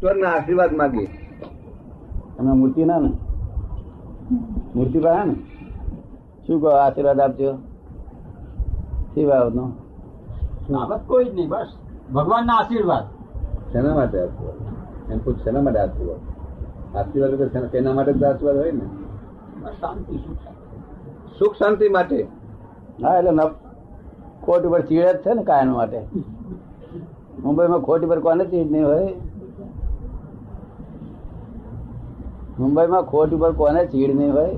ઈશ્વરના આશીર્વાદ માગીએ. અમે મૂર્તિ ના ને? મૂર્તિ પાસે ને? શું કહો આશીર્વાદ આપજો. શી બાબતનો? બાબત કોઈ જ નહીં બસ ભગવાનના આશીર્વાદ. શેના માટે આશીર્વાદ? એમ પૂછ શેના માટે આશીર્વાદ? આશીર્વાદ તો શેના- તેના માટે જ આશીર્વાદ હોય ને? શાંતિ સુખ સુખ શાંતિ માટે. હા એટલે ખોટ ઉપર ચીડ જ છે ને કાયમ માટે. મુંબઈમાં ખોટ ઉપર કોને ચીડ નહીં હોય. મુંબઈમાં ખોટ ઉપર કોને ચીડ નહીં હોય?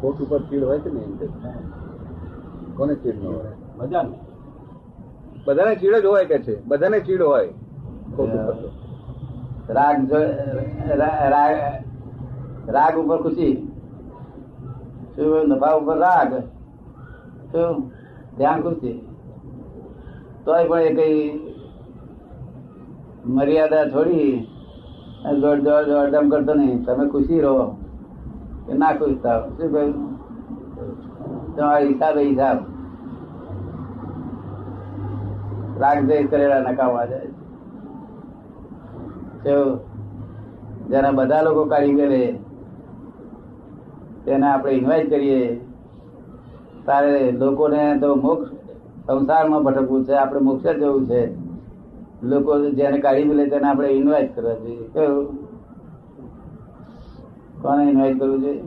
ખોટ ઉપર ચીડ હોય કે નહીં? કોને ચીડ ન હોય? બધાને. બધાને ચીડ જ હોય કે છે? બધાને ચીડ હોય ખોટ ઉપર રાગ જો- રાગ રાગ ઉપર ખુશી. શું નફા ઉપર રાગ? શું? ધ્યાન ખુશી? તોય પણ એ કઈ મર્યાદા છોડી અને દોડ દોડ દોડધામ કરતો નહીં. તમે ખુશી રહો. કે ના ખુશ થાવ. શું કહ્યું? તમારા હિસાબે હિસાબ. રાગ દેશ કરેલા નકામા જાય. જેના બધા લોકો કાઢી કરે તેને આપણે ઇન્વાઇટ કરીએ. તારે લોકોને તો મોક્ષ સંસારમાં ભટકવું છે. આપણે મોક્ષ જવું છે. લોકો જેને કાઢી મળે તેને આપણે ઇન્વાઇટ કરવા જોઈએ. કયું કોને ઇન્વાઇટ કરવું જોઈએ?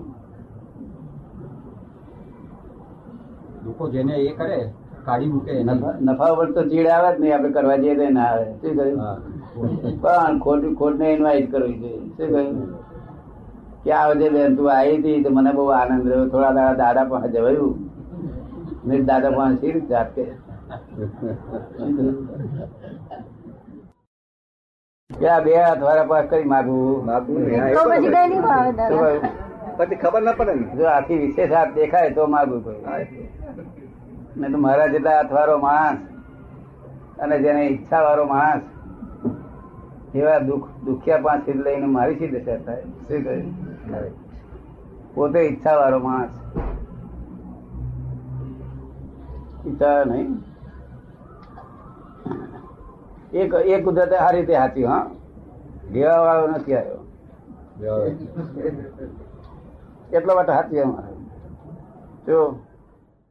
લોકો જેને એ કરે કાઢી મૂકે નફા નફા તો ચીડ આવે જ નહીં આપણે કરવા જઈએ તો ના આવે. શું કહ્યું. પણ ખોટ ઇન્વાઇટ કરવી જોઈએ. શું કહ્યું? કે આવજે બેન? તું આવી હતી તો મને બહુ આનંદ રહ્યો. થોડા દાડા દાદા પાસે જવાયું. મેં દાદા પાસે સી રીતે જાત કે? કે આ બે હાથ વાળા પાસ કરી તો પછી ખબર ના પડે ને. જો આથી વિશેષ હાથ દેખાય તો માગવું કોઈ ને તો. મારા જેટલા હાથવાળો માણસ અને જેને ઈચ્છા વાળો માણસ એવા દુઃખ દુખ્યા પાસે લઈને મારી સી દશા થાય. શું કહ્યું? પોતે ઈચ્છા વાળો માણસ. ઈચ્છા નહીં. એક એક કુદરત આ રીતે હાચી હા? લેવા વાળો નથી આવ્યો. એટલા માટે હાચી અમારે. જો